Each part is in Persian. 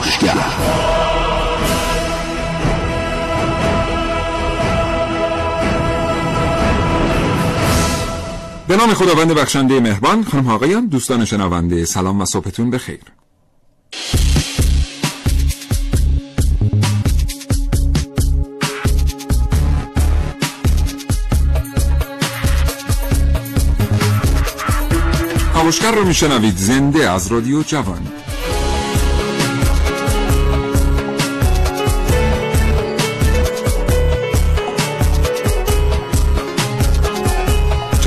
کاوشگر به نام خداوند بخشنده مهربان خانم آقایان دوستان شنونده سلام و صبحتون بخیر. کاوشگر رو میشنوید زنده از رادیو جوان.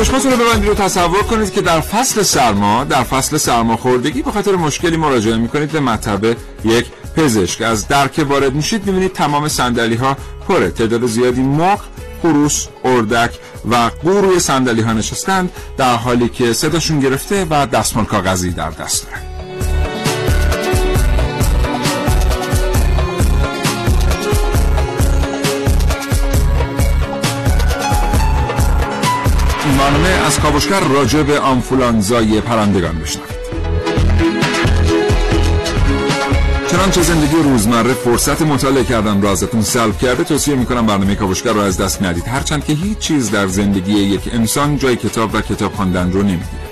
چشماتون رو ببندید رو تصور کنید که در فصل سرما در فصل سرماخوردگی به خاطر مشکلی مراجعه می‌کنید به مطب یک پزشک. از درک وارد میشید می‌بینید تمام صندلی ها پره. تعداد زیادی مخ خروس اردک و قور روی ها نشستند در حالی که صداشون گرفته و دستمال کاغذی در دست دارند. برنامه از کاوشگر راجع به آنفولانزای پرندگان بشنوید. چنانچه زندگی روزمره فرصت مطالعه کردن را ازتون سلب کرده توصیه می‌کنم برنامه کاوشگر را از دست ندید. هرچند که هیچ چیز در زندگی یک انسان جای کتاب و کتاب خواندن رو نمی‌گیره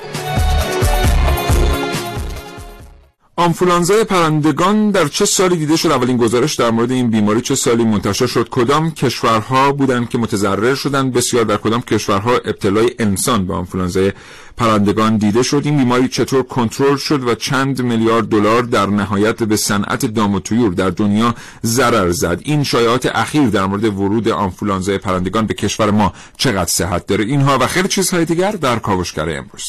آنفولانزای پرندگان در چه سالی دیده شد؟ اولین گزارش در مورد این بیماری چه سالی منتشر شد؟ کدام کشورها بودند که متضرر شدند؟ بسیار در کدام کشورها ابتلای انسان به آنفولانزای پرندگان دیده شد؟ این بیماری چطور کنترل شد و چند میلیارد دلار در نهایت به صنعت دام و طیور در دنیا ضرر زد؟ این شایعات اخیر در مورد ورود آنفولانزای پرندگان به کشور ما چقدر صحت داره؟ اینها و خیلی چیزهای دیگر در کاوشگر امروز.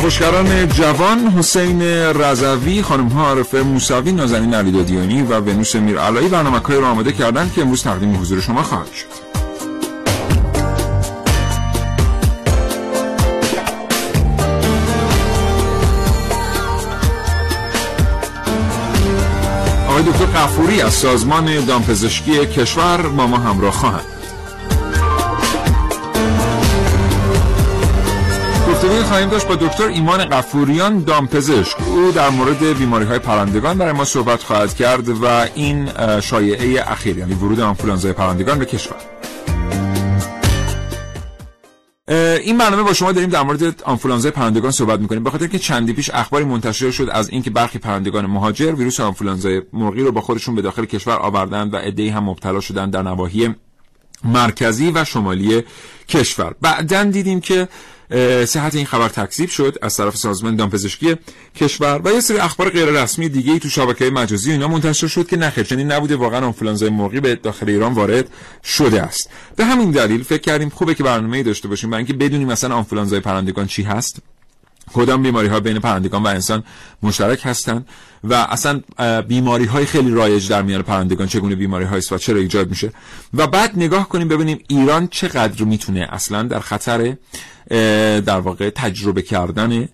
کاوشگران جوان حسین رضوی خانم ها عارفه موسوی نازنین علیدادیانی و ونوس میر علایی برنامه رو آماده کردن که امروز تقدیم حضور شما خواهد شد. آقای دکتر قفوری از سازمان دامپزشکی کشور با ما همراه خواهند گفتگوی خواهیم داشت با دکتر ایمان قفوریان دامپزشک. او در مورد بیماری های پرندگان برای ما صحبت خواهد کرد و این شایعه اخیر یعنی ورود آنفولانزای پرندگان به کشور. این برنامه با شما داریم در مورد آنفولانزای پرندگان صحبت می‌کنیم. به خاطر که چندی پیش اخباری منتشر شد از اینکه برخی پرندگان مهاجر ویروس آنفولانزای مرغی رو با خودشون به داخل کشور آوردن و عده‌ای هم مبتلا شدن در نواحی مرکزی و شمالی کشور. بعدا دیدیم که صحت این خبر تکذیب شد از طرف سازمان دامپزشکی کشور و یه سری اخبار غیر رسمی دیگه ای تو شبکه مجازی اینا منتشر شد که نخیر چنین نبوده واقعا آنفولانزای مرغی به داخل ایران وارد شده است. به همین دلیل فکر کردیم خوبه که برنامه‌ای داشته باشیم برای اینکه بدونیم مثلا آنفولانزای پرندگان چی هست. کدام بیماری ها بین پرندگان و انسان مشترک هستند و اصلا بیماری های خیلی رایج در میان پرندگان چگونه بیماری های و چرا ایجاد میشه؟ و بعد نگاه کنیم ببینیم ایران چقدر می‌تونه اصلا در خطر در واقع تجربه کردن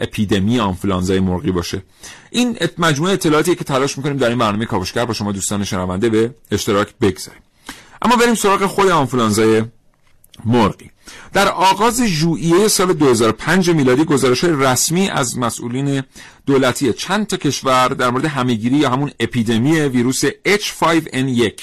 اپیدمی آنفولانزای مرغی باشه. این مجموعه اطلاعاتی که تلاش می‌کنیم در این برنامه کاوشگر با شما دوستان شنونده به اشتراک بگذاریم. اما بریم سراغ خود آنفولانزای مرغی. در آغاز ژوئیه سال 2005 میلادی گزارش رسمی از مسئولین دولتی چند تا کشور در مورد همهگیری یا همون اپیدمی ویروس H5N1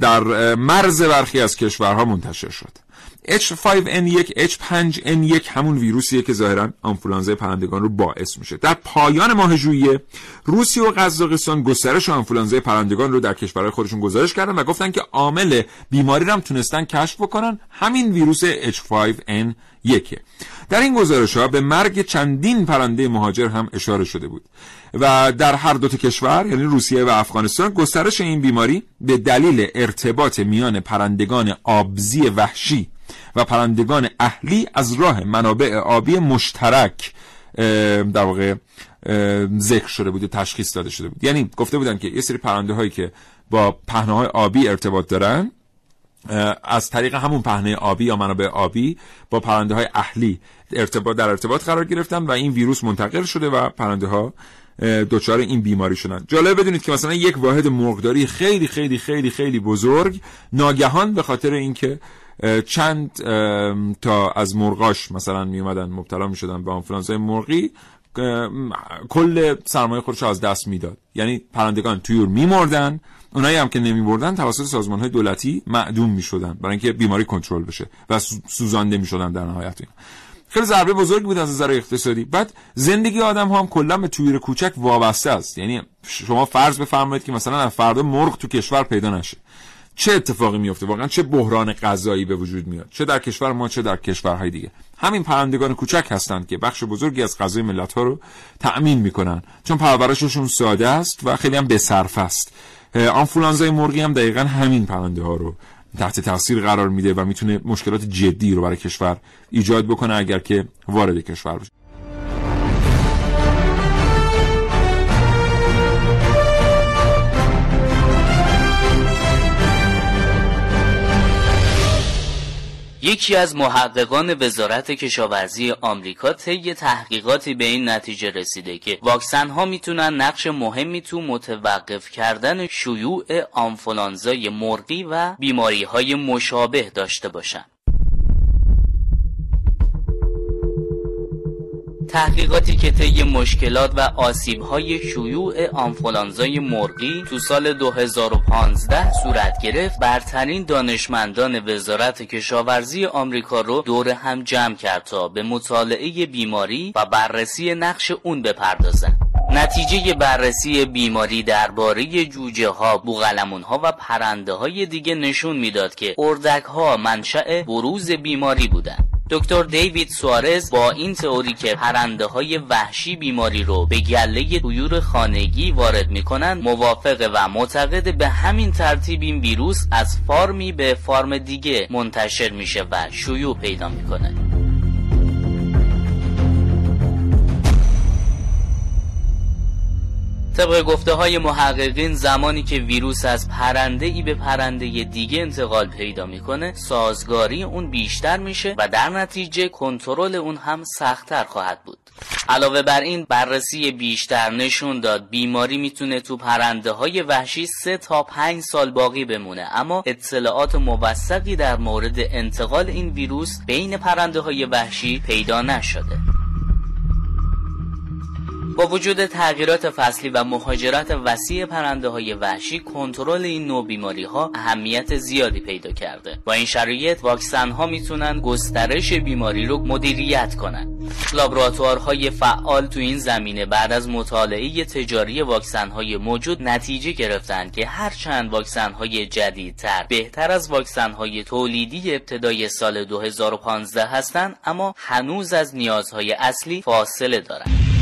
در مرز برخی از کشورها منتشر شد. H5N1 H5N1 همون ویروسیه که ظاهرا آنفولانزای پرندگان رو باعث میشه. در پایان ماه ژوئیه روسیه و قزاقستان گسترش آنفولانزای پرندگان رو در کشورهای خودشون گزارش کردن و گفتن که عامل بیماری رو هم تونستن کشف بکنن. همین ویروس H5N1 در این گزارش ها به مرگ چندین پرنده مهاجر هم اشاره شده بود و در هر دو کشور یعنی روسیه و افغانستان گسترش این بیماری به دلیل ارتباط میان پرندگان آبزی وحشی و پرندگان اهلی از راه منابع آبی مشترک در واقع ذکر شده بود تشخیص داده شده بود. یعنی گفته بودن که یه سری پرنده هایی که با پهنه های آبی ارتباط دارن از طریق همون پهنه آبی یا منابع آبی با پرنده های اهلی ارتباط در ارتباط قرار گرفتن و این ویروس منتقل شده و پرنده ها دچار این بیماری شدن. جالب بدونید که مثلا یک واحد مرغداری خیلی خیلی خیلی خیلی بزرگ ناگهان به خاطر اینکه چند تا از مرغاش مثلا می اومدن مبتلا می شدن به آنفولانزای مرغی کل سرمایه خودش از دست می‌داد. یعنی پرندگان تویور میمردن اونایی هم که نمیبردن توسط سازمان های دولتی معدوم می‌شدن برای اینکه بیماری کنترل بشه و سوزانده می‌شدن در نهایت. خیلی ضربه بزرگ بود از نظر اقتصادی. بعد زندگی آدم ها هم کلا به تویر کوچک وابسته است. یعنی شما فرض بفرمایید که مثلا فردا مرغ تو کشور پیدا نشه. چه اتفاقی میفته واقعا چه بحران غذایی به وجود میاد؟ چه در کشور ما چه در کشورهای دیگه. همین پرندگان کوچک هستند که بخش بزرگی از غذای ملت ها رو تأمین می‌کنن. چون پرورششون ساده است و خیلی هم بسرف است. آنفولانزای مرغی هم دقیقا همین پرنده ها رو تحت تاثیر قرار میده و می‌تونه مشکلات جدی رو برای کشور ایجاد بکنه اگر که وارد کشور بشه. یکی از محققان وزارت کشاورزی آمریکا طی تحقیقاتی به این نتیجه رسیده که واکسن ها می‌تونن نقش مهمی تو متوقف کردن شیوع آنفولانزای مرغی و بیماری های مشابه داشته باشن. تحقیقاتی که طی مشکلات و آسیب‌های شیوع آنفولانزای مرغی تو سال 2015 صورت گرفت برترین دانشمندان وزارت کشاورزی آمریکا رو دور هم جمع کرد تا به مطالعه بیماری و بررسی نقش اون بپردازن نتیجه بررسی بیماری درباره جوجه ها، بوغلمون ها و پرنده های دیگه نشون می‌داد که اردک ها منشأ بروز بیماری بودند. دکتر دیوید سوارز با این تئوری که پرنده های وحشی بیماری رو به گله طیور خانگی وارد می‌کنن موافقه و معتقد به همین ترتیب این ویروس از فارمی به فارم دیگه منتشر میشه و شیوع پیدا می‌کنه. طبق گفته های محققین زمانی که ویروس از پرنده ای به پرنده دیگه انتقال پیدا می‌کنه سازگاری اون بیشتر میشه و در نتیجه کنترل اون هم سختتر خواهد بود. علاوه بر این بررسی بیشتر نشون داد بیماری می‌تونه تو پرنده های وحشی 3 تا 5 سال باقی بمونه. اما اطلاعات موثقی در مورد انتقال این ویروس بین پرنده های وحشی پیدا نشده. با وجود تغییرات فصلی و مهاجرت وسیع پرنده های وحشی کنترل این نوع بیماری ها اهمیت زیادی پیدا کرده. با این شرایط واکسن ها می‌تونن گسترش بیماری رو مدیریت کنن. لابراتوارهای فعال تو این زمینه بعد از مطالعه تجاری واکسن های موجود نتیجه گرفتن که هرچند واکسن های جدیدتر بهتر از واکسن های تولیدی ابتدای سال 2015 هستند اما هنوز از نیازهای اصلی فاصله دارند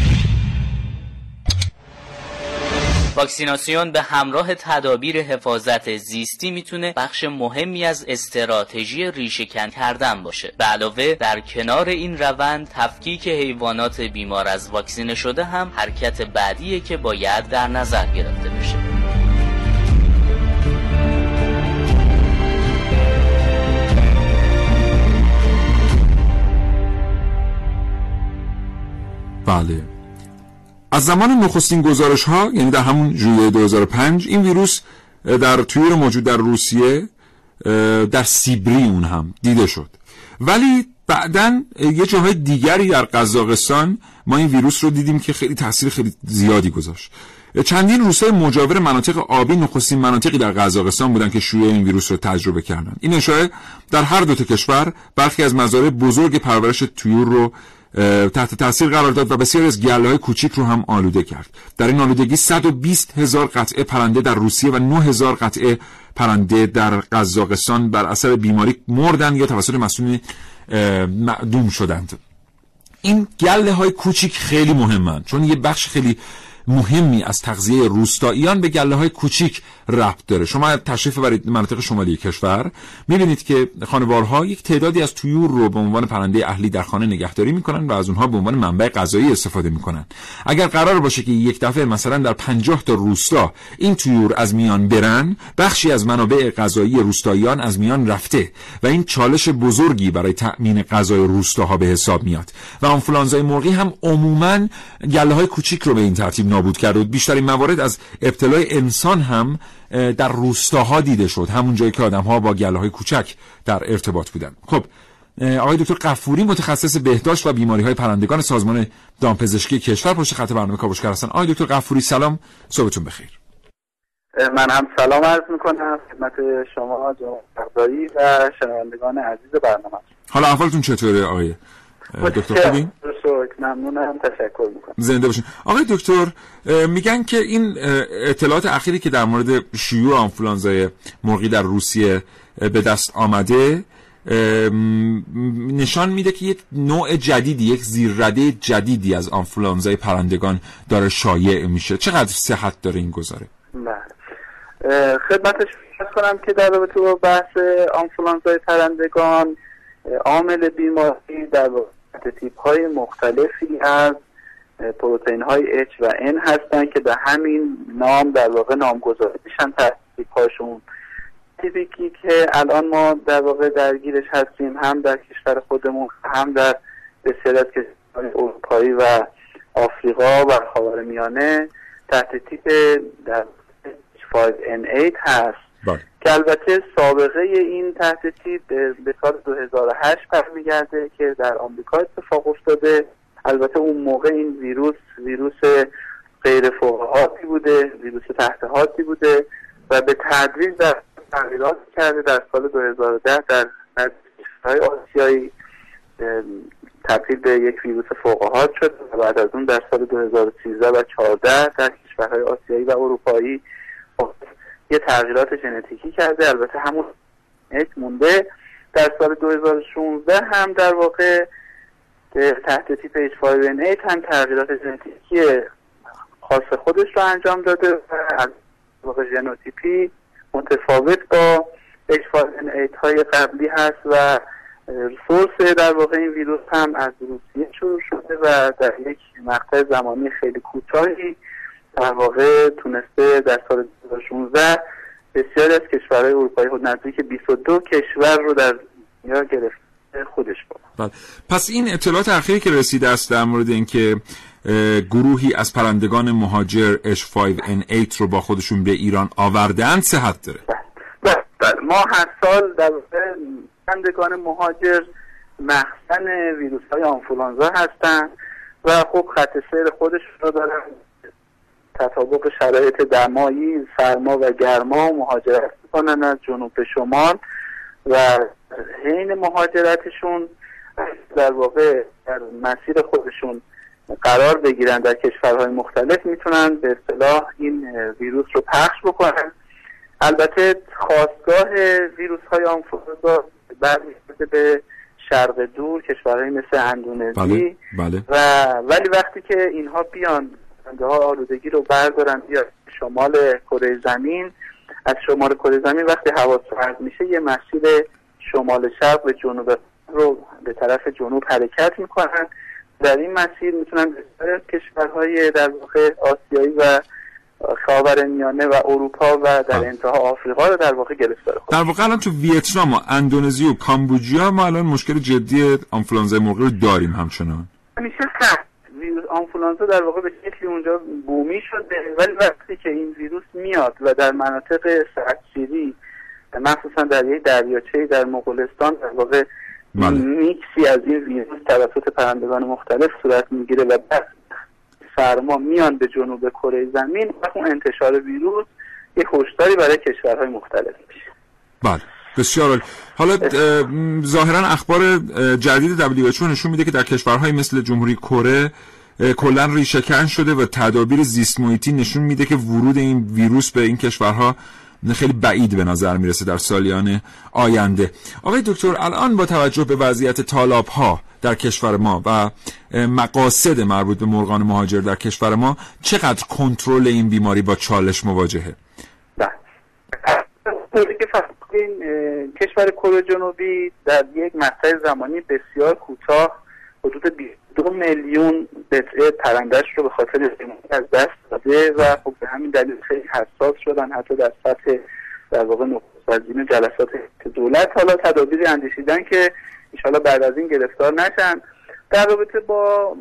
واکسیناسیون به همراه تدابیر حفاظت زیستی می‌تونه بخش مهمی از استراتژی ریشهکن کردن باشه. به علاوه در کنار این روند تفکیک حیوانات بیمار از واکسینه شده هم حرکت بعدیه که باید در نظر گرفته بشه. بله. از زمان نخستین گزارش ها یعنی در همون ژوئیه 2005 این ویروس در تویر موجود در روسیه در سیبری اون هم دیده شد. ولی بعدا یه جاهای دیگری در قزاقستان ما این ویروس رو دیدیم که خیلی تاثیر خیلی زیادی گذاشت. چندین روسای مجاور مناطق آبی نخستین مناطقی در قزاقستان بودن که شیوع این ویروس رو تجربه کردن. این اشاره در هر دو کشور برخی از مزارع بزرگ پرورش تویور رو تحت تاثیر قرار داد و بسیاری از گله های کوچیک رو هم آلوده کرد. در این آلودگی 120 هزار قطعه پرنده در روسیه و 9 هزار قطعه پرنده در قزاقستان بر اثر بیماری مردن یا توسط مسئولین معدوم شدند. این گله های کوچیک خیلی مهمن چون یه بخش خیلی مهمی از تغذیه روستاییان به گله های کوچیک ربط داره. شما تشریف برید مناطق شمالی کشور. می‌بینید که خانوارها یک تعدادی از طیور رو به عنوان پرنده اهلی در خانه نگهداری می‌کنن و از اونها به عنوان منبع غذایی استفاده می‌کنن. اگر قرار باشه که یک دفعه مثلا در 50 تا روستا این طیور از میان برن بخشی از منابع غذایی روستاییان از میان رفته و این چالش بزرگی برای تأمین غذای روستاها به حساب میاد. و آنفولانزای مرغی هم عموما گله های کوچیک رو به این ترتیب نابود کرده بود بیشترین موارد از ابتلای انسان هم در روستاها دیده شد. همون جایی که آدم ها با گله های کوچک در ارتباط بودن. خب آقای دکتر قفوری متخصص بهداشت و بیماری های پرندگان سازمان دامپزشکی کشور پشت خط برنامه کاوشگر هستن. آقای دکتر قفوری سلام. صبحتون بخیر. من هم سلام عرض می‌کنم. خدمت شما جناب و شنوندگان عزیز برنامه حالا احوالتون چطوره آقای دکتر خوبی؟ ممنونم. تشکر می‌کنم. زنده باشین. آقای دکتر میگن که این اطلاعات اخیری که در مورد شیوع آنفولانزای مرغی در روسیه به دست آمده نشان میده که یک نوع جدیدی یک زیررده جدیدی از آنفولانزای پرندگان داره شایع میشه. چقدر صحت داره این گذاره بله. خدمتش کنم که در رابطه با بحث آنفولانزای پرندگان عامل بیماری در تیپ های مختلفی از پروتئین های H و N هستن که به همین نام در واقع نامگذاری میشن تیپ هاشون. تیپیکی که الان ما در واقع درگیرش هستیم هم در کشور خودمون هم در بسیاری از کشورهای اروپایی و آفریقا و خاور میانه تحت تیپ در 5N8 هست. بله. که البته سابقه این تیپ به سال 2008 برمیگرده که در آمریکا اتفاق افتاده البته اون موقع این ویروس ویروس غیر فوقهاتی بوده ویروس تحت بوده و به تدریج در تغییرات کرده در سال 2010 در کشورهای آسیایی تبدیل به یک ویروس فوقهات شد و بعد از اون در سال 2013 و 14 در کشورهای آسیایی و اروپایی یه تغییرات ژنتیکی کرده. البته همون یک مونده. در سال 2016 هم در واقع تحت تیپ H5N8 هم تغییرات ژنتیکی خاص خودش رو انجام داده و از واقع ژنوتیپی متفاوت با H5N8 های قبلی هست و سورس در واقع این ویروس هم از روسیه شروع شده و در یک مقطع زمانی خیلی کوتاهی در واقع تونسته در سال 2016 بسیاری از کشورهای اروپایی خود نزدیک 22 کشور رو در دنیا گرفته خودش بود بله. پس این اطلاعات اخیری که رسیده است در مورد اینکه گروهی از پرندگان مهاجر H5N8 رو با خودشون به ایران آوردن صحت داره بله. بله. ما هر سال در پرندگان مهاجر مخزن ویروس های آنفولانزا هستند و خب خط سیر خودشون رو دارن تطابق شرایط دمایی سرما و گرما مهاجرت می‌کنن از جنوب به شمال و حین مهاجرتشون در واقع در مسیر خودشون قرار بگیرن در کشورهای مختلف می‌تونن به اصطلاح این ویروس رو پخش بکنن البته خواستگاه ویروس های آنفولانزا برمیگرده به شرق دور کشورهای مثل اندونزی بله، بله. و ولی وقتی که اینها بیان ها آلودگی رو بردارن بیا شمال کره زمین. از شمال کره زمین وقتی هوا سرد میشه یه مسیر شمال شرق به جنوب رو به طرف جنوب حرکت می‌کنن. در این مسیر می‌تونن به کشورهای در واقع آسیایی و خاور میانه و اروپا و در انتها آفریقا رو در واقع گرفتار خود در واقع الان تو ویتنام و اندونزی و کامبوجیا ما الان مشکل جدی آنفولانزای مرغی رو داریم همچنان. همیشه سخت ویروس آنفولانزا در واقع به شکلی اونجا بومی شده ولی وقتی که این ویروس میاد و در مناطق سردسیری مخصوصا در یک دریاچه در مغولستان در واقع بله. میکسی از این ویروس توسط پرندگان مختلف صورت می‌گیره و بعد سرما میان به جنوب کره زمین و اون انتشار ویروس یه هشداری برای کشورهای مختلف میشه بله بسیار حالا ظاهرا اخبار جدید WHO نشون میده که در کشورهای مثل جمهوری کره کلا ریشهکن شده و تدابیر زیست محیطی نشون میده که ورود این ویروس به این کشورها خیلی بعید به نظر می‌رسه در سالیان آینده. آقای دکتر الان با توجه به وضعیت طالاب ها در کشور ما و مقاصد مربوط به مرغان مهاجر در کشور ما چقدر کنترل این بیماری با چالش مواجهه؟ بله. این کشور کره جنوبی در یک مقطع زمانی بسیار کوتاه حدود 22 میلیون قطعه پرندش رو به خاطر از دست داده و خب به همین دلیل خیلی حساس شدن حتی در سطح در واقع نخست‌وزیر جلسات دولت حالا تدابیری اندیشیدن که انشاءالله بعد از این گرفتار نشن در رابطه با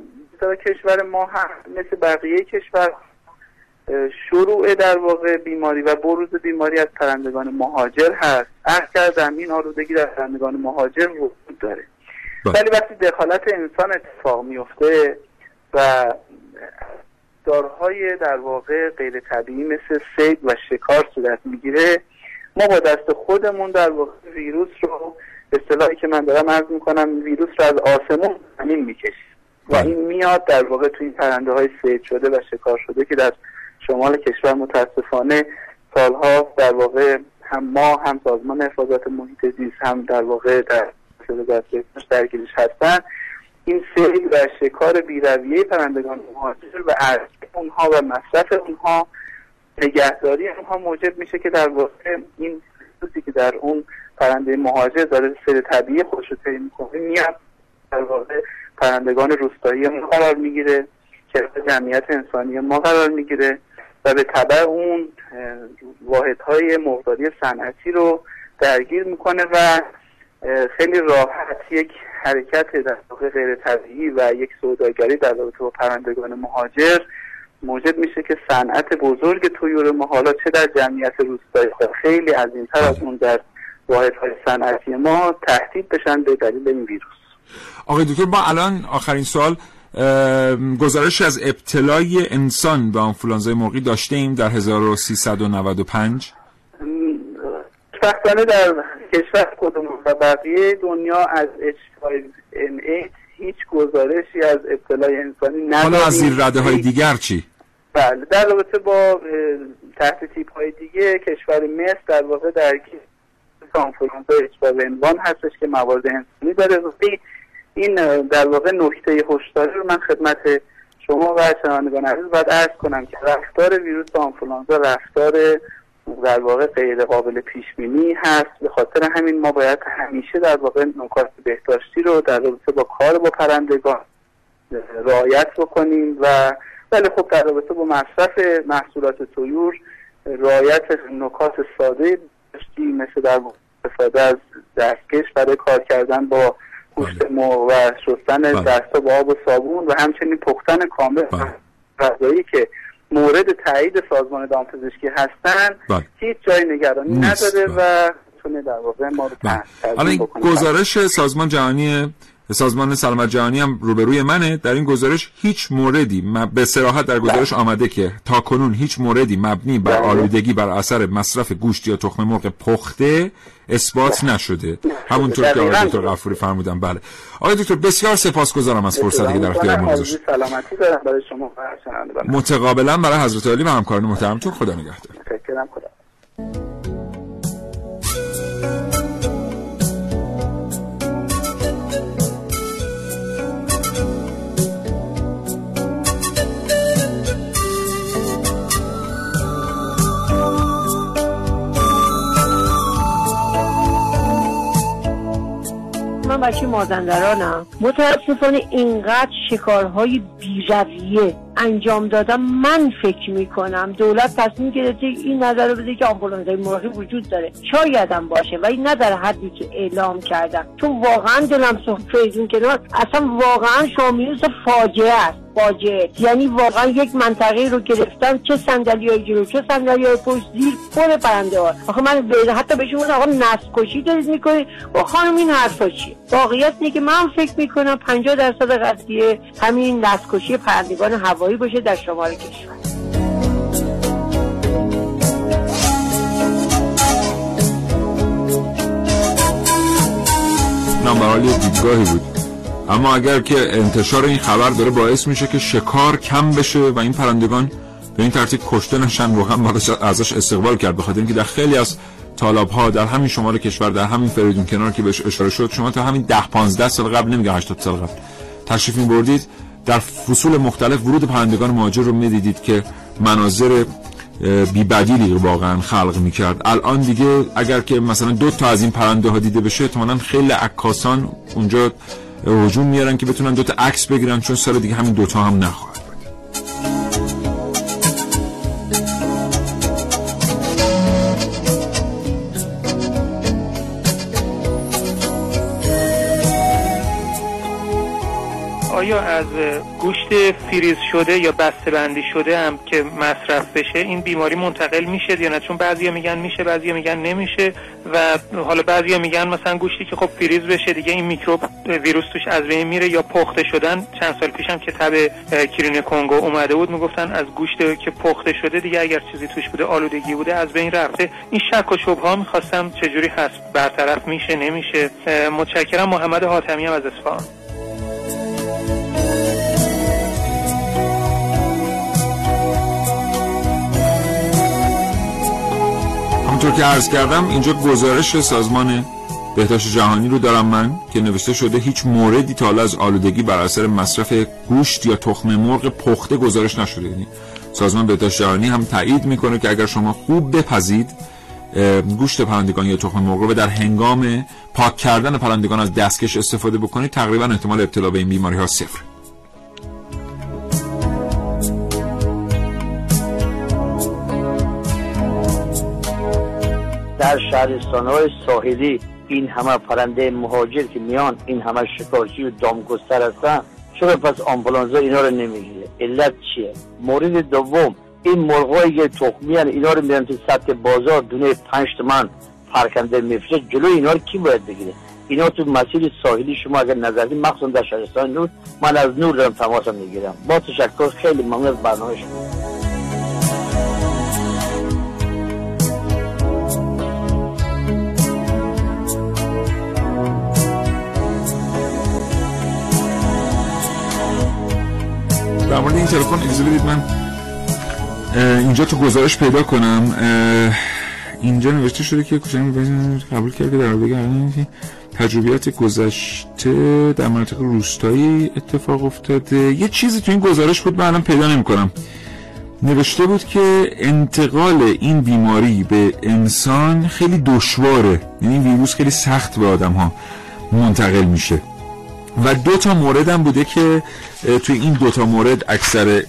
کشور ما هم مثل بقیه کشور شروع در واقع بیماری و بروز بیماری از پرندگان مهاجر هست عرض کردم این آلودگی در پرندگان مهاجر وجود داره بله. ولی وقتی دخالت انسان اتفاق میفته و دارهای در واقع غیر طبیعی مثل سید و شکار صورت می‌گیره ما با دست خودمون در واقع ویروس رو اصطلاحی که من دارم عرض می‌کنم ویروس رو از آسمون زمین می‌کشیم و بله. این میاد در واقع توی این پرنده های سید شده و شکار شده که در شمال کشور متاسفانه سالها در واقع هم ما هم سازمان حفاظت محیط زیست هم در واقع در درگیرش هستن. این سیل و شکار بیرویه پرندگان مهاجر و ارزش اونها و مصرف اونها نگهداری اونها موجب میشه که در واقع این چیزی که در اون پرنده مهاجر داره سیر طبیعی خودش رو طی می‌کنه میاد در واقع پرندگان روستایی ما قرار می‌گیره که جمعیت انسانی ما قرار می‌گیره. و به طبع اون واحدهای مقداری صنعتی رو درگیر می‌کنه و خیلی راحت یک حرکت در واقع غیر طبیعی و یک سوداگری در رابطه با پرندگان مهاجر موجب میشه که صنعت بزرگ تویور ما حالا چه در جمعیت روستایی خیلی عظیمتر از اون در واحدهای صنعتی ما تهدید بشن به دلیل این ویروس. آقای دکتر ما الان آخرین سوال گزارشی از ابتلای انسان به آنفولانزای مرغی داشته ایم در 1395 خوشبختانه در کشور خودمون و بقیه دنیا از H5N8 هیچ گزارشی از ابتلای انسانی نداریم. حالا از زیر رده های دیگر چی؟ بله در رابطه با تحت تیپ های دیگه کشور مصر در واقع در آنفولانزا H5N1 هستش که موارد انسانی داره. این در واقع نکته هشداری رو من خدمت شما و شنوندگان عزیز باید ارز کنم که رفتار ویروس آنفولانزا رفتار در واقع غیر قابل پیش بینی هست. به خاطر همین ما باید همیشه در واقع نکات بهداشتی رو در رابطه با کار با پرندگان رعایت بکنیم و ولی خب در رابطه با مصرف محصولات طیور رعایت نکات ساده مثل در استفاده از دستکش برای کار کردن با گوشت بله. مرغ و شستن بله. دستا با آب و صابون و همچنین پختن کامل بله. غذایی که مورد تایید سازمان دامپزشکی هستن بله. هیچ جای نگرانی نداره و تونه در واقع ما رو این گزارش سازمان جهانی سازمان سلامت جهانی هم روبروی منه. در این گزارش هیچ موردی به سراحت در گزارش بله. آمده که تا کنون هیچ موردی مبنی بر بله. آلودگی بر اثر مصرف گوشت یا تخم مرغ پخته اثبات نشده. همونطور که آقای دکتر غفوری فرمودن. بله. آقای دکتر بسیار سپاسگزارم از فرصتی که در اختیار ما گذاشتید. سلامتی دارم برای شما متقابلا برای حضرت علی و همکاران محترمتون خدا نگهدار. من بچه مازندرانم. متاسفانه اینقدر شکارهای بیرویه انجام دادم من فکر می‌کنم دولت تصمیم گرفته این نظر رو بده که آمبولانسای مرغی وجود داره. شایدم باشه ولی نه در حدی که اعلام کردن چون واقعا دلم سفید کنار. اصلا واقعا شامیوس فاجعه است. فاجعه. یعنی واقعا یک منطقه رو گرفتن چه صندلی های جلو چه صندلی های پشت زیر پر پرنده ها. آخه من حتی بهشون آقا نسل کشی دارید می‌کنید؟ و خانم این حرفا چیه؟ واقعیت اینه که من فکر می‌کنم 50 درصد قضیه همین نسل کشی پرندگان هوایی باشه در شمال کشور. نمبرالی دیدگاهی بود. اما اگر که انتشار این خبر داره باعث میشه که شکار کم بشه و این پرندگان به این ترتیب کشته نشن واقعا ما ازش استقبال کرد. بخاطر اینکه در خیلی از طالاب ها در همین شمال کشور در همین فریدون کنار که بهش اشاره شد شما تا همین 10 15 سال قبل نمیگه 80 سال قبل تشریف این بردید در فصول مختلف ورود پرندگان مهاجر رو می‌دیدید که مناظر بیبدیلی واقعا خلق می‌کرد. الان دیگه اگر که مثلا دو تا از این پرنده ها دیده بشه احتمالاً خیلی عکاسان اونجا هجوم میارن که بتونن دوتا عکس بگیرن چون سال دیگه همین دوتا هم نخواهد. از گوشت فریز شده یا بسته بندی شده هم که مصرف بشه این بیماری منتقل میشه یا نه؟ چون بعضیا میگن میشه بعضیا میگن نمیشه و حالا بعضیا میگن مثلا گوشتی که خب فریز بشه دیگه این میکروب ویروس توش از بین میره یا پخته شدن. چند سال پیشم که تب کیرین کنگو اومده بود می‌گفتن از گوشت که پخته شده دیگه اگر چیزی توش بوده آلودگی بوده از بین رفته. این شک و شبه ها می‌خواستم چجوری هست؟ برطرف میشه نمیشه؟ متشکرم. محمد حاتمی هم از اصفهان. همونطور که عرض کردم اینجا گزارش سازمان بهداشت جهانی رو دارم من که نوشته شده هیچ موردی تا از آلودگی بر اثر مصرف گوشت یا تخم مرغ پخته گزارش نشده. یعنی سازمان بهداشت جهانی هم تایید می‌کنه که اگر شما خوب بپزید گوشت پرندگان یا تخم مرغ رو در هنگام پاک کردن پرندگان از دستکش استفاده بکنید تقریبا احتمال ابتلا به این بیماری ها صفر. در شهرستان های ساحلی این همه پرنده مهاجر که میان این همه شکارچی و دامگستر هستن چرا پس آمبولانزا اینا رو نمی‌گیره؟ علت چیه؟ مورد دوم این مرغایی که تخمی اینا رو میرن تو سطح بازار دونه پنج تومن پرکنده میفشه جلو اینا رو کی باید بگیره؟ اینا تو مسیر ساحلی شما اگر نظری مخصوصا در شهرستان نور من از نور دارم تماس می‌گیرم. با تشکر خیلی ممنون از برنامه شما. در مورد این تلفن اجازه بدید من اینجا تو گزارش پیدا کنم. اینجا نوشته شده که قبول کرده در بگه تجربیات گذشته در مناطق روستایی اتفاق افتاده. یه چیزی تو این گزارش بود من الان پیدا نمی کنم نوشته بود که انتقال این بیماری به انسان خیلی دشواره. یعنی ویروس خیلی سخت به آدم ها منتقل میشه. و دو تا مورد هم بوده که توی این دو تا مورد اکثر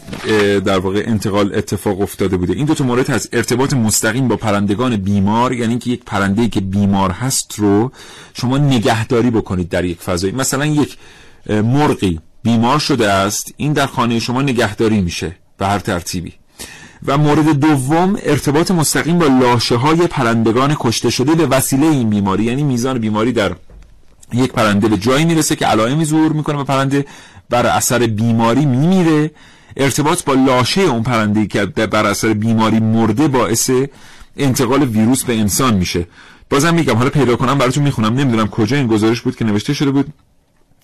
در واقع انتقال اتفاق افتاده بوده. این دو تا مورد هست. ارتباط مستقیم با پرندگان بیمار یعنی اینکه یک پرنده که بیمار هست رو شما نگهداری بکنید در یک فضایی مثلا یک مرغی بیمار شده است این در خانه شما نگهداری میشه به هر ترتیبی. و مورد دوم ارتباط مستقیم با لاشه های پرندگان کشته شده به وسیله این بیماری یعنی میزان بیماری در یک پرنده به جایی می‌رسه که علائمی ظهور می‌کنه و پرنده بر اثر بیماری میمیره. ارتباط با لاشه اون پرنده که بر اثر بیماری مرده باعث انتقال ویروس به انسان میشه. بازم میگم حالا پیدا کنم براتون می‌خونم. نمی‌دونم کجا این گزارش بود که نوشته شده بود.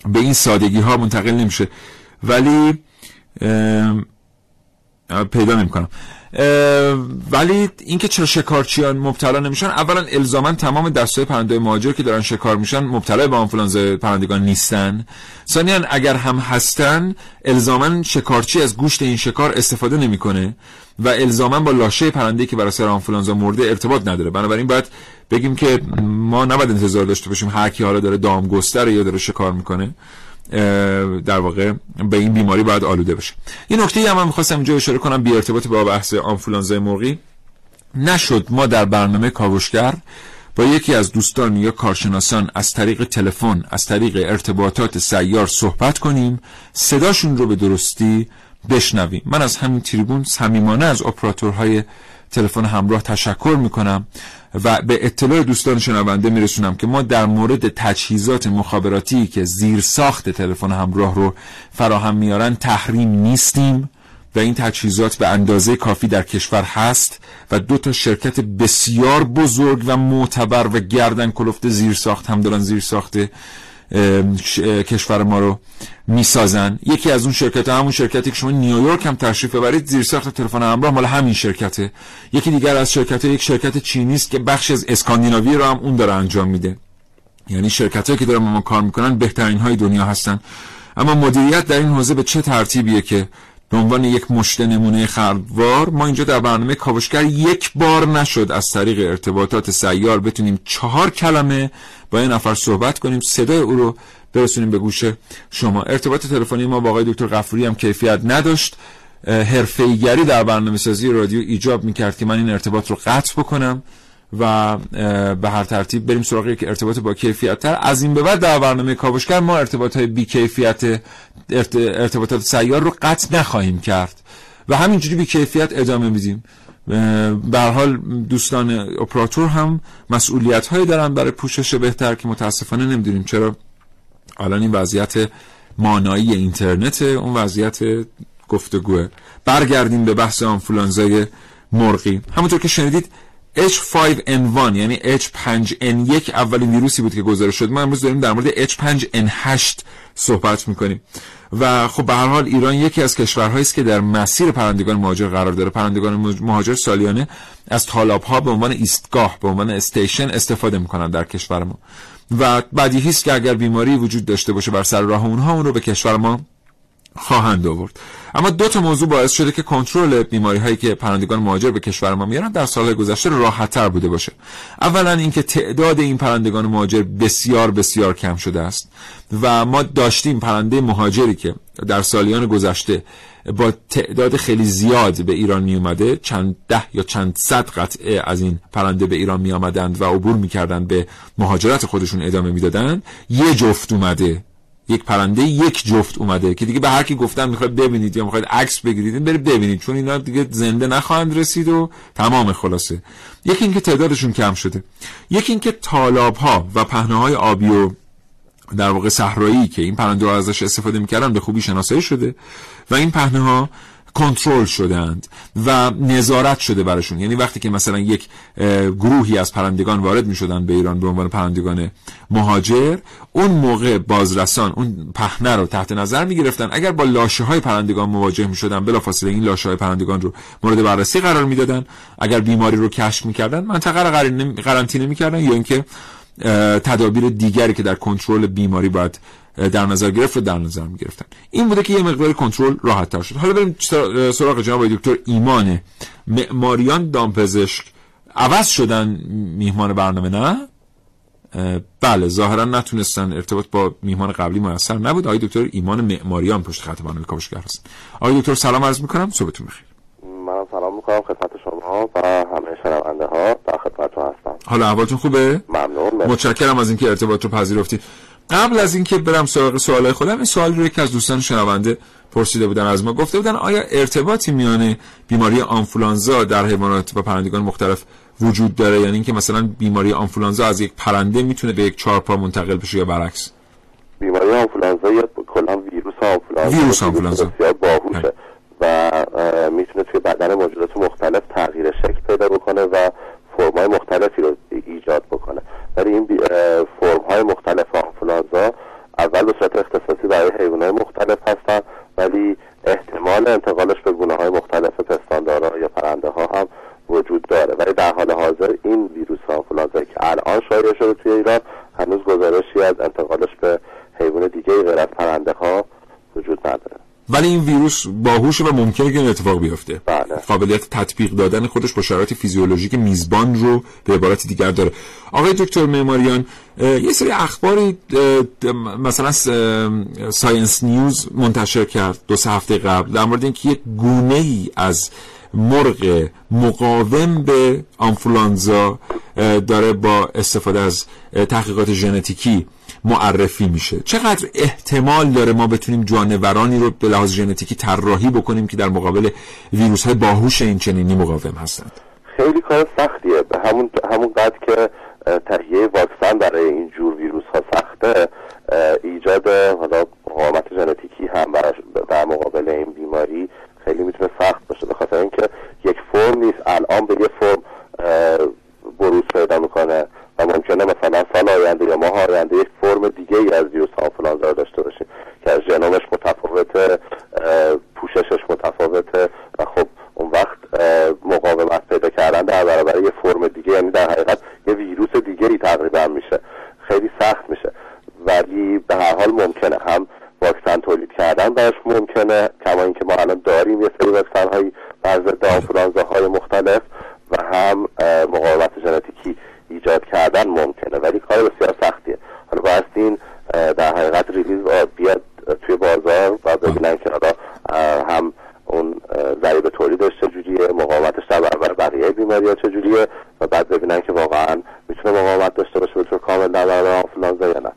به این سادگی ها منتقل نمیشه. ولی پیدا نمی‌کنم. ولی اینکه چرا شکارچیان مبتلا نمیشن اولا الزاما تمام دستای پرنده مهاجر که دارن شکار میشن مبتلا به آنفولانزا پرندگان نیستن. ثانیا اگر هم هستن الزاما شکارچی از گوشت این شکار استفاده نمی‌کنه و الزاما با لاشه پرنده که برای سر آنفولانزا مرده ارتباط نداره. بنابراین باید بگیم که ما نباید انتظار داشته باشیم هر کی حالا داره دامگستر یا داره شکار می‌کنه. در واقع به این بیماری باید آلوده بشه این نکته هم من می‌خواستم اینجا اشاره کنم بی ارتباط با بحث آنفولانزای مرغی. نشد ما در برنامه کاوشگر با یکی از دوستان یا کارشناسان از طریق تلفن از طریق ارتباطات سیار صحبت کنیم صداشون رو به درستی بشنویم. من از همین تریبون صمیمانه از اپراتورهای تلفن همراه تشکر می‌کنم. و به اطلاع دوستان شنونده میرسونم که ما در مورد تجهیزات مخابراتی که زیر ساخت تلفن همراه رو فراهم میارن تحریم نیستیم و این تجهیزات به اندازه کافی در کشور هست و دو تا شرکت بسیار بزرگ و معتبر و گردن کلفت زیر ساخت هم دارن زیر ساخت کشور ما رو می‌سازن. یکی از اون شرکت همون شرکتی که شما نیویورک هم تشریف ببرید زیر ساخت تلفن همراه مال همین شرکته. یکی دیگر از شرکت یک شرکت چینی است که بخش از اسکاندیناوی رو هم اون داره انجام میده. یعنی شرکت که دارن ما کار می‌کنن بهترین های دنیا هستن. اما مدیریت در این حوزه به چه ترتیبیه که به عنوان یک مشت نمونه خردوار ما اینجا در برنامه کاوشگر یک بار نشد از طریق ارتباطات سیار بتونیم چهار کلمه با این نفر صحبت کنیم صدای او رو برسونیم به گوش شما. ارتباط تلفنی ما با آقای دکتر غفوری هم کیفیت نداشت. حرفه‌ایگری در برنامه سازی رادیو ایجاب می‌کرد که من این ارتباط رو قطع بکنم. و به هر ترتیب بریم سراغ یک ارتباط با کیفیت تر. از این به بعد در برنامه کاوشگر ما ارتباط های بی کیفیت ارتباطات سیار رو قطع نخواهیم کرد و همینجوری بی کیفیت ادامه میدیم. به حال دوستان اپراتور هم مسئولیت هایی دارن برای پوشش بهتر که متاسفانه نمی‌دونیم. چرا؟ الان این وضعیت مانایی اینترنت اون وضعیت گفتگوه برگردیم به بحث آنفولانزای مرغی. همونطور که شنیدید H5N1 یعنی H5N1 اولین ویروسی بود که گزارش شد. ما امروز داریم در مورد H5N8 صحبت می‌کنیم. و خب به هر حال ایران یکی از کشورهایی است که در مسیر پرندگان مهاجر قرار داره. پرندگان مهاجر سالیانه از طالاب ها به عنوان ایستگاه به عنوان استیشن استفاده می‌کنن در کشور ما. و بدیهی است که اگر بیماری وجود داشته باشه بر سر راه اونها اون رو به کشور ما خواهند آورد. اما دو تا موضوع باعث شده که کنترل بیماری هایی که پرندگان مهاجر به کشور ما میارن در سال گذشته راحت تر بوده باشه. اولا اینکه تعداد این پرندگان مهاجر بسیار بسیار کم شده است و ما داشتیم پرنده مهاجری که در سالیان گذشته با تعداد خیلی زیاد به ایران می اومده چند ده یا چند صد قطعه از این پرنده به ایران می آمدند و عبور می کردند به مهاجرت خودشون ادامه می‌دادند یه جفت اومده یک پرنده یک جفت اومده که دیگه به هر کی گفتن می‌خواد ببینید یا می‌خواد عکس بگیرید برید ببینید. چون اینا دیگه زنده نخواهند رسید و تمام خلاصه. یکی اینکه تعدادشون کم شده. یکی اینکه تالاب ها و پهنه های آبی و در واقع صحرایی که این پرنده ازش استفاده می‌کردن به خوبی شناسایی شده و این پهنه ها کنترل شدند و نظارت شده براشون. یعنی وقتی که مثلا یک گروهی از پرندگان وارد می شدن به ایران به عنوان پرندگان مهاجر اون موقع بازرسان اون پهنه رو تحت نظر می گرفتن اگر با لاشه های پرندگان مواجه می شدن بلافاصله این لاشه های پرندگان رو مورد بررسی قرار می دادن اگر بیماری رو کشف می کردن منطقه رو قرنطینه می کردن یا اینکه تدابیر دیگری که در کنترل بیماری باید در نظر گرفت و در نظر می گرفتن. این بوده که یه مقدار کنترل راحت تر شد. حالا بریم سراغ جناب دکتر ایمان. معماریان دامپزشک عوض شدن میهمان برنامه نه؟ بله ظاهرا نتونستن ارتباط با میهمان قبلی میسر نبود. آقای دکتر ایمان معماریان پشت خط برنامه کاوشگر هستن. آقای دکتر سلام عرض می‌کنم. صبحتون بخیر. من سلام می‌کنم خدمت شما و همه شنونده ها. در خدمتتون هستم. حالا احوالتون خوبه؟ ممنون. متشکرم از اینکه ارتباط رو پذیرفتید. قبل از اینکه برم سراغ سوالای خودم این سوال رو یکی از دوستان شنونده پرسیده بودن از ما. گفته بودن آیا ارتباطی میان بیماری آنفولانزا در حیوانات و پرندگان مختلف وجود داره؟ یعنی اینکه مثلا بیماری آنفولانزا از یک پرنده می‌تونه به یک چهارپا منتقل بشه یا برعکس؟ بیماری آنفولانزا یا کلا ویروس آنفولانزا. ویروس آنفولانزا. بسیار باهوشه. و می‌تونه توی بدن موجودات مختلف تغییر شکل پیدا بکنه و فرمای مختلفی رو ایجاد بکنه. ولی این فرم های مختلف آنفولانزا اول به صورت اختصاصی برای حیوانات مختلف هستن ولی احتمال انتقالش به گونه های مختلف پستاندارا یا پرنده ها هم وجود داره. ولی در حال حاضر این ویروس آنفولانزا که الان شایع شده توی ایران هنوز گزارشی از انتقالش به حیوان دیگه غیر از پرنده ها وجود نداره. ولی این ویروس باهوشه و ممکنه که این اتفاق بیفته بله. قابلیت تطبیق دادن خودش با شرایط فیزیولوژیک میزبان رو به عبارت دیگر داره آقای دکتر معماریان یه سری اخباری مثلا Science News منتشر کرد دو سه هفته قبل در مورد اینکه یک گونه ای از مرغ مقاوم به آنفولانزا داره با استفاده از تحقیقات ژنتیکی معرفی میشه. چقدر احتمال داره ما بتونیم جانورانی رو به لحاظ ژنتیکی طراحی بکنیم که در مقابل ویروس های باهوش این چنینی مقاوم هستند؟ خیلی کار سختیه. به همون همون قدر که تهیه واکسن برای این جور ویروس ها سخته ایجاد حالا مقاومت ژنتیکی هم در مقابل این بیماری خیلی می‌تونه سخت باشه. به خاطر اینکه یک فرم نیست. الان به یه فرم بروز پیدا می‌کنه و ممکنه مثلا سال آینده یا ماه آینده یک فرم دیگه ای از ویروس آنفولانزا رو داشته باشیم که از ژنومش متفاوته پوششش متفاوته و خب اون وقت مقاومت پیدا کردن در برابر یه فرم دیگه یعنی در حقیقت یه ویروس دیگه ای تقریبا میشه. خیلی سخت میشه. ولی به هر حال ممکنه هم واکسن تولید کردن براش ممکنه کما اینکه ما الان داریم یه سری واکسن هایی بر ضد های مختلف و هم مقاومت ژنتیکی ایجاد کردن ممکنه ولی کار بسیار سختیه. حالا باید این در حقیقت ریلیز بیاد توی بازار و ببینن که حالا هم اون ضریب تولیدش چجوریه مقاومتش در برابر بقیه بیماری ها چجوریه و بعد ببینن که واقعا می‌تونه مقاومت داشته باشه به طور کامل در برابر آنفلانزا یا نه.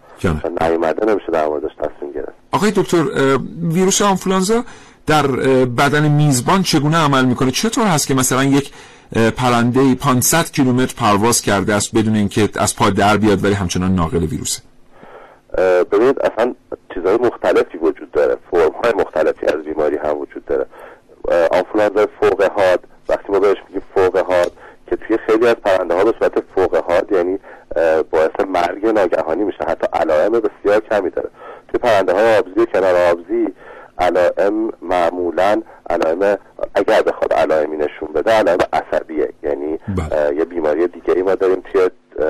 آقای دکتر ویروس آنفولانزا در بدن میزبان چگونه عمل می‌کنه؟ چطور هست که مثلا یک پرنده 500 کیلومتر پرواز کرده است بدون اینکه از پا در بیاد ولی همچنان ناقل ویروسه؟ ببینید اصلا چیزهای مختلفی وجود داره. فرم های مختلفی از بیماری هم وجود داره. آنفولانزا فوق حاد. وقتی ما بهش میگیم فوق حاد که توی خیلی از پرنده ها به صورت فوق حاد یعنی باعث مرگ ناگهانی میشه حتی علائم بسیار کمی داره توی پرنده های آبزی و کنار آبزی علائم معمولا علائم اگر بخواد علائمی نشون بده علائم عصبیه یعنی بله. یه بیماری دیگه ای ما داریم توی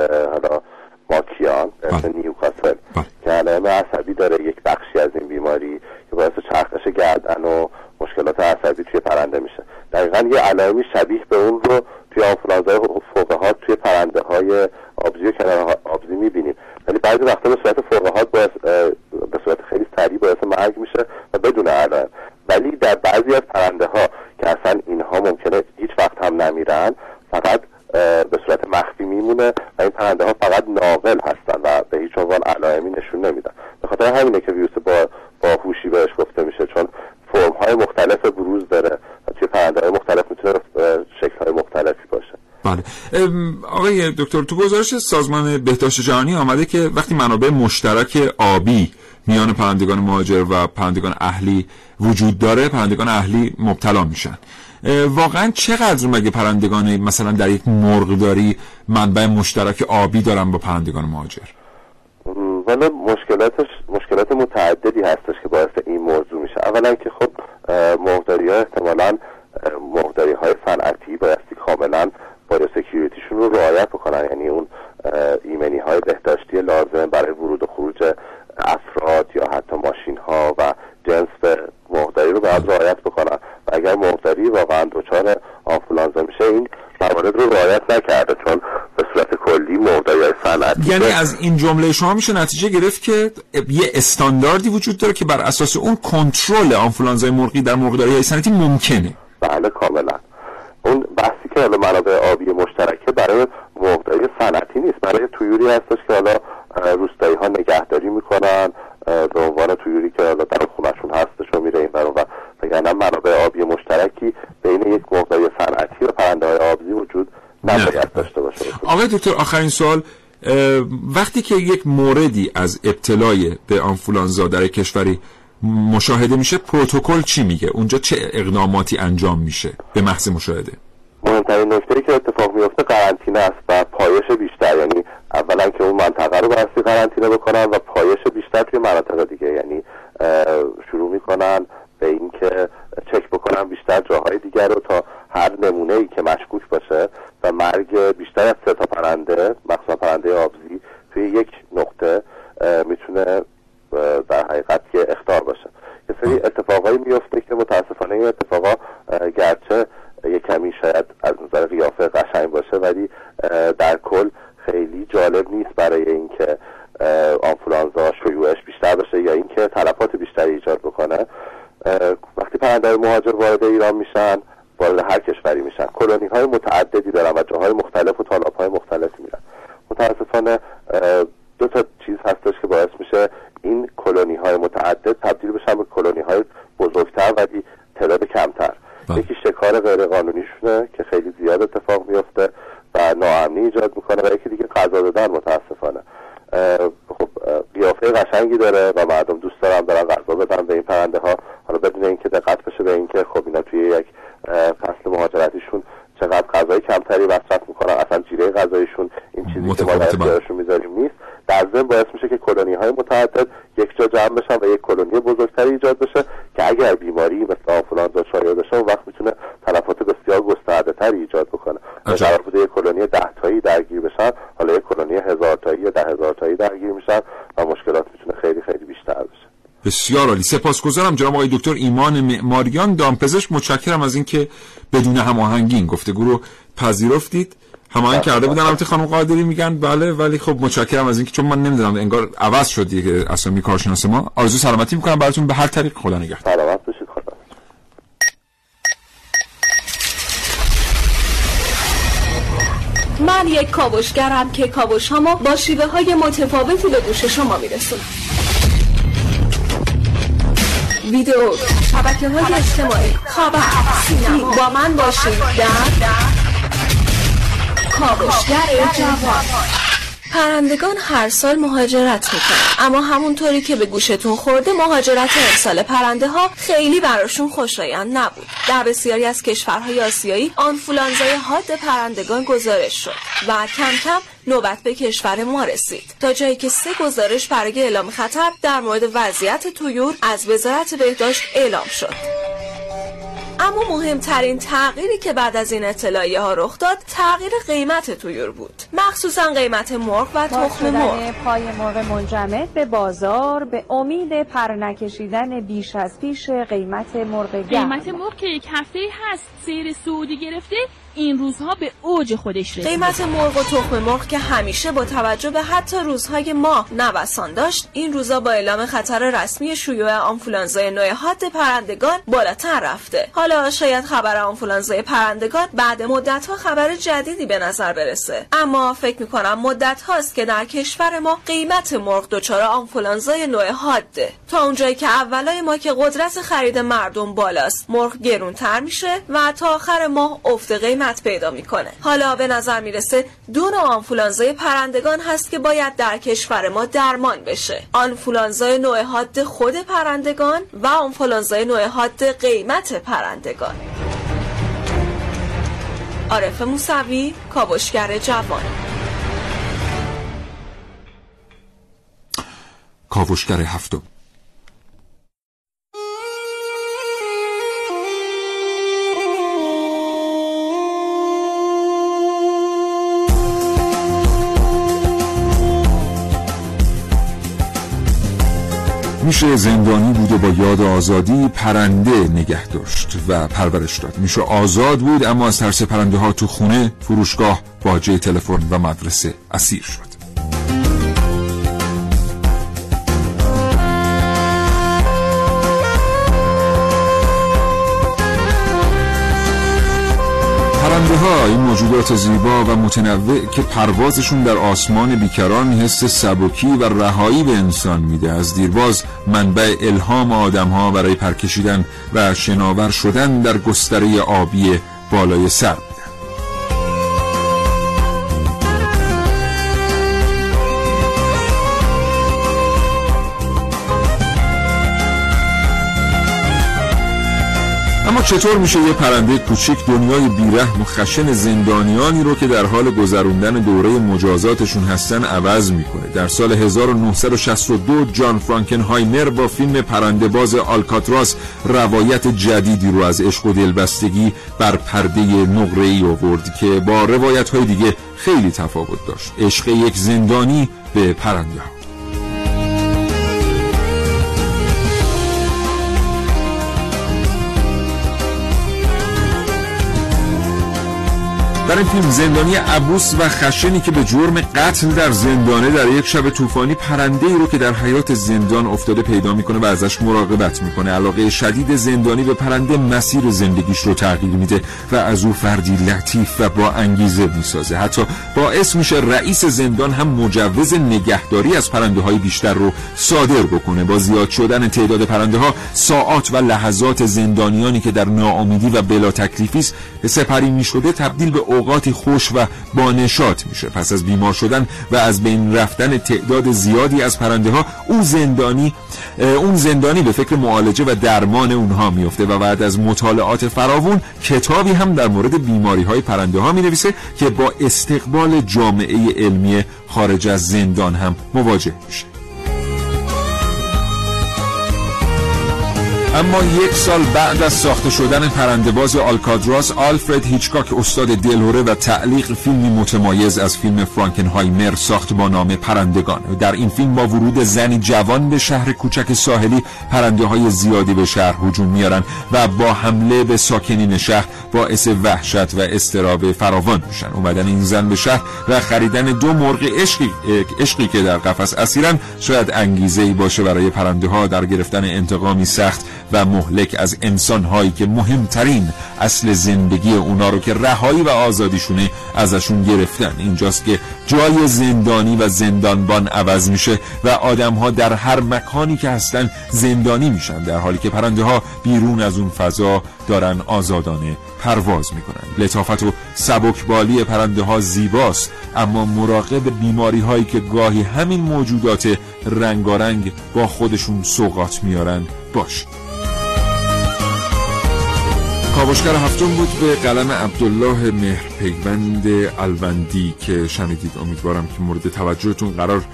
حالا ماکیان بله. نیوکاسل بله. که علائم عصبی داره یک بخشی از این بیماری که باعث چرخش گردن و مشکلات عصبی توی پرنده میشه. دقیقا یه علائمی شبیه به اون رو توی آنفولانزای فوقهات توی پرنده های آبزی و کنار آبزی می‌بینیم. ولی بعضی وقتا به صورت فوقهات باعث به صورت خیلی سریع باعث مرگ میشه و بدون علائم. ولی در بعضی از پرنده ها که اصلا اینها ممکنه هیچ وقت هم نمیرن فقط به صورت مخفی میمونه و این پرنده ها فقط ناقل هستن و به هیچ عنوان علائمی نشون نمیدن. به خاطر همینه که ویروس با باهوشی بهش گفته میشه چون فرم های مختلف بروز داره توی پرنده های مختلف می‌تونه شکل های مختلفی باشه. بله. آقای دکتر تو گزارش سازمان بهداشت جهانی آمده که وقتی منابع مشترک آبی میان پرندگان مهاجر و پرندگان اهلی وجود داره پرندگان اهلی مبتلا میشن. واقعا چقدر مگه پرندگان مثلا در یک مرغداری منبع مشترک آبی دارن با پرندگان مهاجر؟ والا مشکلاتش مشکلات متعددی هستش که باعث این موضوع میشه. اولا که خب مرغداری ها احتمالا مرغداری های صنعتی بایستی کاملا باید سکیوریتیشون رو رعایت بکنن. یعنی اون ایمنی های بهداشتی لازم برای ورود و خروج افراد یا حتی ماشین ها و جنس مرغداری رو باید رعایت بکنن. و اگر مرغداری واقعا دچار آنفولانزا میشه این موارد رو رعایت نکرده چون به صورت کلی مرغداری های صنعتی یعنی از این جمله شما میشه نتیجه گرفت که یه استانداردی وجود داره که بر اساس اون کنترل آنفولانزای مرغی در مرغداری های صنعتی ممکنه. بله کاملا. اون بحثی که حالا منابع آبی مشترکه برای مرغداری صنعتی نیست. برای تویوری هستش که حالا روستایی ها نگهداری می‌کنن به عنوان تویوری که حالا در خونشون هستش و میره این برون و وگرنه منابع آبی مشترکی بین یک مرغداری صنعتی و پرنده های آبزی وجود نباید داشته باشه. آقای دکتر آخرین سوال وقتی که یک موردی از ابتلای به آنفولانزا در کشوری مشاهده میشه پروتکل چی میگه؟ اونجا چه اقداماتی انجام میشه به محض مشاهده؟ مهمترین نکته که اتفاق میفته قرنطینه است و پایش بیشتر یعنی اولا که اون منطقه رو بایستی قرنطینه بکنن و پایش بیشتر توی مناطق دیگه یعنی شروع می‌کنن به اینکه چک بکنن بیشتر جاهای دیگر رو تا هر نمونه ای که مشکوک باشه و مرگ بیشتر از سه تا پرنده مخصوصا پرنده آبزی توی یک نقطه می‌تونه در حقیقت که اختار باشه. یه سری اتفاقایی میفته که متاسفانه این اتفاقا گرچه یه کمی شاید از نظر قیافه قشنگ باشه ولی در کل خیلی جالب نیست برای اینکه آنفولانزا شیوعش بیشتر بشه یا اینکه تلفات بیشتری ایجاد بکنه. وقتی پرنده مهاجر وارد ایران میشن وارد هر کشوری میشن. کلونی های متعددی دارن و جاهای مختلف و تالاب های مختلفی میرن. متاسفانه دو تا چیز هستش که باعث میشه این کلونی های متعدد تبدیل بشن به کلونی های بزرگتر ولی تعداد کمتر. یکی شکار غیر قانونیشونه که خیلی زیاد اتفاق میفته و ناامنی ایجاد می‌کنه و یکی دیگه غذا دادن متاسفانه. خب قیافه قشنگی داره و مردم دوست دارن برن غذا بدن به این پرنده ها حالا بدون اینکه دقت بشه به اینکه خب اینا توی یک فصل مهاجرتیشون چقدر غذای کمتری مصرف می‌کنن. اصلا جیره غذایشون این چیزی که ما در می‌ذاریم نیست. در ضمن باعث میشه که کلونی های متعدد یک جا جمع بشن و یک کلونی بزرگتری ایجاد بشه که اگر بیماری مثل آنفولانزا شایع بشه اون وقت می‌تونه تلفات بسیار گسترده تری ایجاد بکنه در بوده یک کلونی ده تایی درگیر بشن حالا یک کلونی هزار تایی یا ده هزار تایی درگیر میشن و مشکلات می‌تونه خیلی خیلی بیشتر بشه بسیار عالی. سپاسگزارم جناب آقای دکتر ایمان معماریان. دامپزشک متشکرم از اینکه بدون هماهنگی این گفتگو رو پذیرفتید. هماهنگ کرده بودن. البته خانم قادری میگن بله ولی خب متشکرم از اینکه چون من نمی‌دونم انگار عوض شد دیگه اسامی کارشناس ما. آرزو سلامتی می‌کنم. براتون به هر طریق خدا نگهدار. سلامت باشید. خدا من یک کاوشگرم که کاوش با شیوه های متفاوتی به گوش شما میرسونم. ویدیو شبکه های اجتماعی. خبر. سینما با من باشید در کاوشگر جوان. پرندگان هر سال مهاجرت می‌کنن. اما همونطوری که به گوشتون خورده مهاجرت امسال پرنده ها خیلی براشون خوشایند نبود. در بسیاری از کشورهای آسیایی آنفولانزای حاد پرندگان گزارش شد. و کم کم نوبت به کشور ما رسید. تا جایی که سه گزارش برای اعلام خطر در مورد وضعیت تویور از وزارت بهداشت اعلام شد. اما مهمترین تغییری که بعد از این اطلاعیه ها رخ داد تغییر قیمت تویور بود. مخصوصا قیمت مرغ و تخم مرغ. پای مرغ منجمد به بازار به امید پر نکشیدن بیش از پیش قیمت مرغ گرم. قیمت مرغ که یک هفته هست سیر سعودی گرفته این روزها به اوج خودش رسیده قیمت مرغ و تخم مرغ که همیشه با توجه به حتی روزهای ما نوسان داشت این روزها با اعلام خطر رسمی شیوع آنفولانزای نوع حاد پرندگان بالاتر رفته. حالا شاید خبر آنفولانزای پرندگان بعد مدت ها خبر جدیدی به نظر برسه. اما فکر می‌کنم مدت هاست که در کشور ما قیمت مرغ دچار آنفولانزای نوع حاده. تا اونجایی که اولای ما که قدرت خرید مردم بالاست مرغ گرونتر میشه و تا آخر ماه افت قیمت پیدا می‌کنه. حالا به نظر می‌رسه دو نوع آنفولانزای پرندگان هست که باید در کشور ما درمان بشه. آنفولانزای نوع حاد خود پرندگان و آنفولانزای نوع حاد قیمت پرندگان. عارف موسوی کاوشگر جوان. کاوشگر هفتم. میشه زندانی بود و با یاد آزادی پرنده نگه داشت و پرورش داد. میشه آزاد بود اما از ترس پرنده ها تو خونه فروشگاه باجه تلفن و مدرسه اسیر شد. این موجودات زیبا و متنوع که پروازشون در آسمان بیکران حس سبکی و رهایی به انسان میده. از دیرباز منبع الهام آدم ها برای پرکشیدن و شناور شدن در گستره آبی بالای سر. اما چطور میشه یه پرنده کوچیک دنیای بیرحم و خشن زندانیانی رو که در حال گذروندن دوره مجازاتشون هستن عوض می‌کنه؟ در سال 1962 جان فرانکنهایمر با فیلم پرنده باز آلکاتراس روایت جدیدی رو از عشق و دلبستگی بر پرده نقره ای آورد که با روایت های دیگه خیلی تفاوت داشت. عشق یک زندانی به پرنده ها. در فیلم زندانی عبوس و خشنی که به جرم قتل در زندانه در یک شب طوفانی پرنده ای رو که در حیات زندان افتاده پیدا می‌کنه و ازش مراقبت می‌کنه. علاقه شدید زندانی به پرنده مسیر زندگیش رو تغییر میده و از او فردی لطیف و با انگیزه می‌سازه. حتی باعث میشه رئیس زندان هم مجوز نگهداری از پرنده های بیشتر رو صادر بکنه. با زیاد شدن تعداد پرنده ها ساعات و لحظات زندانیانی که در ناامیدی و بلا تکلیفی سپری می‌شده تبدیل به اوقاتی خوش و بانشات میشه. پس از بیمار شدن و از بین رفتن تعداد زیادی از پرنده ها اون زندانی اون زندانی به فکر معالجه و درمان اونها میفته و بعد از مطالعات فراوون کتابی هم در مورد بیماری های پرنده ها می نویسه که با استقبال جامعه علمی خارج از زندان هم مواجه میشه. اما یک سال بعد از ساخته شدن پرندباز آلکادراس آلفرد هیچکاک استاد دلهوره و تعلیق فیلمی متمایز از فیلم فرانکنهایمر ساخت با نام پرندگان. در این فیلم با ورود زنی جوان به شهر کوچک ساحلی پرنده های زیادی به شهر هجوم میارن و با حمله به ساکنین شهر باعث وحشت و استراب فراوان میشن. اومدن این زن به شهر و خریدن دو مرغ عشقی, عشقی که در قفس اسیرن شاید انگیزه ای باشه برای پرنده ها در گرفتن انتقامی سخت و مهلک از انسان هایی که مهمترین اصل زندگی اونا رو که رهایی و آزادیشونه ازشون گرفتن. اینجاست که جای زندانی و زندانبان عوض میشه و آدم ها در هر مکانی که هستن زندانی میشن در حالی که پرنده ها بیرون از اون فضا دارن آزادانه پرواز می‌کنن. لطافت و سبکبالی پرنده ها زیباست اما مراقب بیماری هایی که گاهی همین موجودات رنگارنگ با خودشون سوقات میارن باش. کاوشگر هفتم بود به قلم عبدالله مهر پیوند الوندی که شنیدید. امیدوارم که مورد توجهتون قرار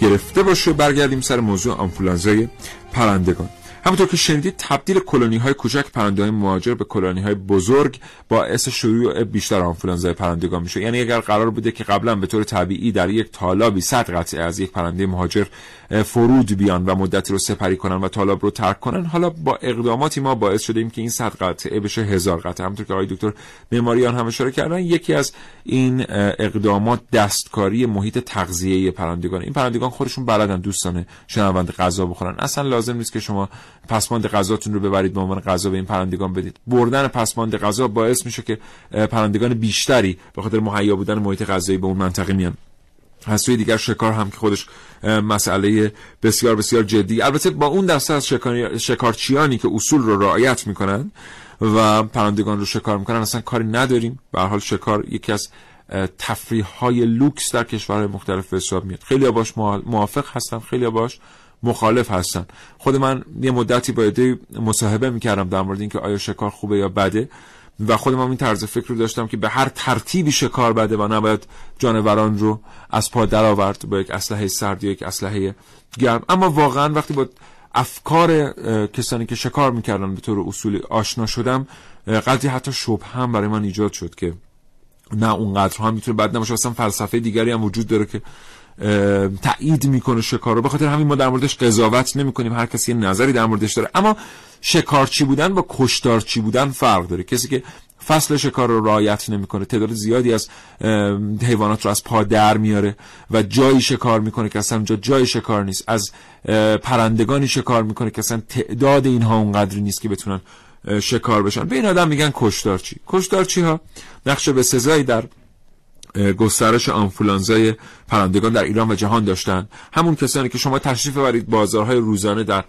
گرفته باشه. برگردیم سر موضوع آنفولانزای پرندگان. همونطور که شنیدید تبدیل کلونی های کوچک پرنده های مهاجر به کلونی های بزرگ باعث شیوع بیشتر آنفولانزای پرندگان میشه. یعنی اگر قرار بوده که قبلا به طور طبیعی در یک تالابی صد قطعه از یک پرنده مهاجر فرود بیان و مدتی رو سپری کنن و تالاب رو ترک کنن حالا با اقداماتی ما باعث شدیم که این صد قطعه بشه هزار قطعه. همونطور که آقای دکتر معماریان هم اشاره کردن یکی از این اقدامات دستکاری محیط تغذیه پرندگان. این پرندگان خودشون بلدن دوستان شنونده غذا بخورن. اصلا لازم نیست که شما پسماند غذاتون رو ببرید به عنوان غذا به این پرندگان بدید. بردن پسماند غذا باعث میشه که پرندگان بیشتری به خاطر مهیا بودن محیط غذایی به اون منطقه میان. از سوی دیگر شکار هم که خودش مسئله بسیار بسیار جدی. البته با اون دسته از شکارچیانی که اصول رو رعایت می‌کنن و پرندگان رو شکار می‌کنن اصلا کاری نداریم. به حال شکار یکی از تفریح های لوکس در کشورهای مختلف به حساب میاد. خیلی باش موافق هستن خیلی باش مخالف هستن. خود من یه مدتی با ایده مصاحبه می‌کردم در مورد اینکه آیا شکار خوبه یا بده و خودم این طرز فکر رو داشتم که به هر ترتیبی شکار بده و نباید جانوران رو از پا درآورد با یک اسلحه سرد یا یک اسلحه گرم. اما واقعا وقتی با افکار کسانی که شکار می‌کردن به طور اصولی آشنا شدم قدری حتی شبه هم برای من ایجاد شد که نه اونقدر هم می‌تونه بد نباشه اصلا فلسفه دیگری هم وجود داره که تایید می‌کنه شکار رو. به خاطر همین ما در موردش قضاوت نمی‌کنیم. هر کسی یه نظری در موردش داره. اما شکارچی بودن با کشتارچی بودن فرق داره. کسی که فصل شکار رو رعایت نمی‌کنه تعداد زیادی از حیوانات رو از پا در میاره و جایی شکار می‌کنه که اصلا اونجا جای شکار نیست. از پرندگانی شکار می‌کنه که اصلا تعداد اینها اونقدری نیست که بتونن شکار بشن. به این آدم میگن کشتارچی کشتارچی ها؟ نقش به سزایی در گسترش آنفولانزای پرندگان در ایران و جهان داشتن. همون کسانی که شما تشریف ببرید بازارهای روزانه در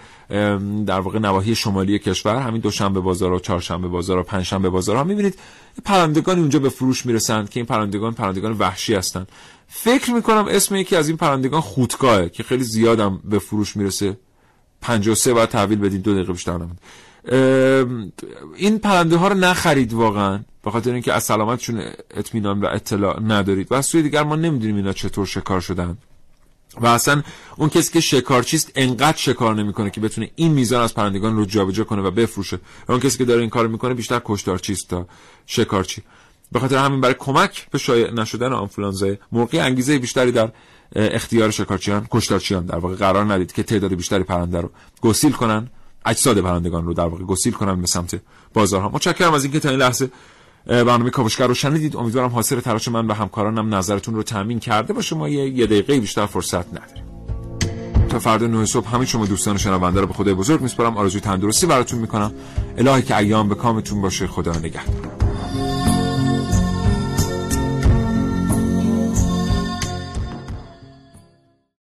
در واقع نواحی شمالی کشور همین دوشنبه بازار و چهارشنبه بازار و پنجشنبه بازار ها می‌بینید پرندگان اونجا به فروش می‌رسند که این پرندگان پرندگان وحشی هستند. فکر می‌کنم اسم یکی از این پرندگان خودکاهه که خیلی زیادم به فروش می‌رسه. 53 باید تحویل بدید دو دقیقه بیشتر این پرنده ها رو نخرید واقعا. به خاطر اینکه از سلامتشون اطمینان و اطلاع ندارید. و از سوی دیگر ما نمی‌دونیم اینا چطور شکار شدن. و اصلا اون کسی که شکارچیست انقدر شکار نمی‌کنه که بتونه این میزان از پرندگان رو جابجا کنه و بفروشه. و اون کسی که داره این کار می‌کنه بیشتر کشتارچیست تا شکارچی به خاطر همین برای کمک به شایع نشدن آنفولانزا مرغی انگیزه بیشتری در اختیار شکارچیان کشتارچیان در واقع قرار ندید که تعداد بیشتری پرنده رو گسیل کنن. اجساد پرندگان رو در واقع گسیل کنن به سمت بازارها. متشکرم از اینکه تا این لحظه برنامه کاوشگر رو شنیدید امیدوارم حاصل تلاش من و همکارانم نظرتون رو تامین کرده باشه. ما یه, یه دقیقه بیشتر فرصت نداریم. تا فردا نه صبح همه شما دوستان شنونده رو به خدای بزرگ میسپارم. آرزوی تندرستی براتون می‌کنم. الهی که ایام به کامتون باشه. خدا نگهدار.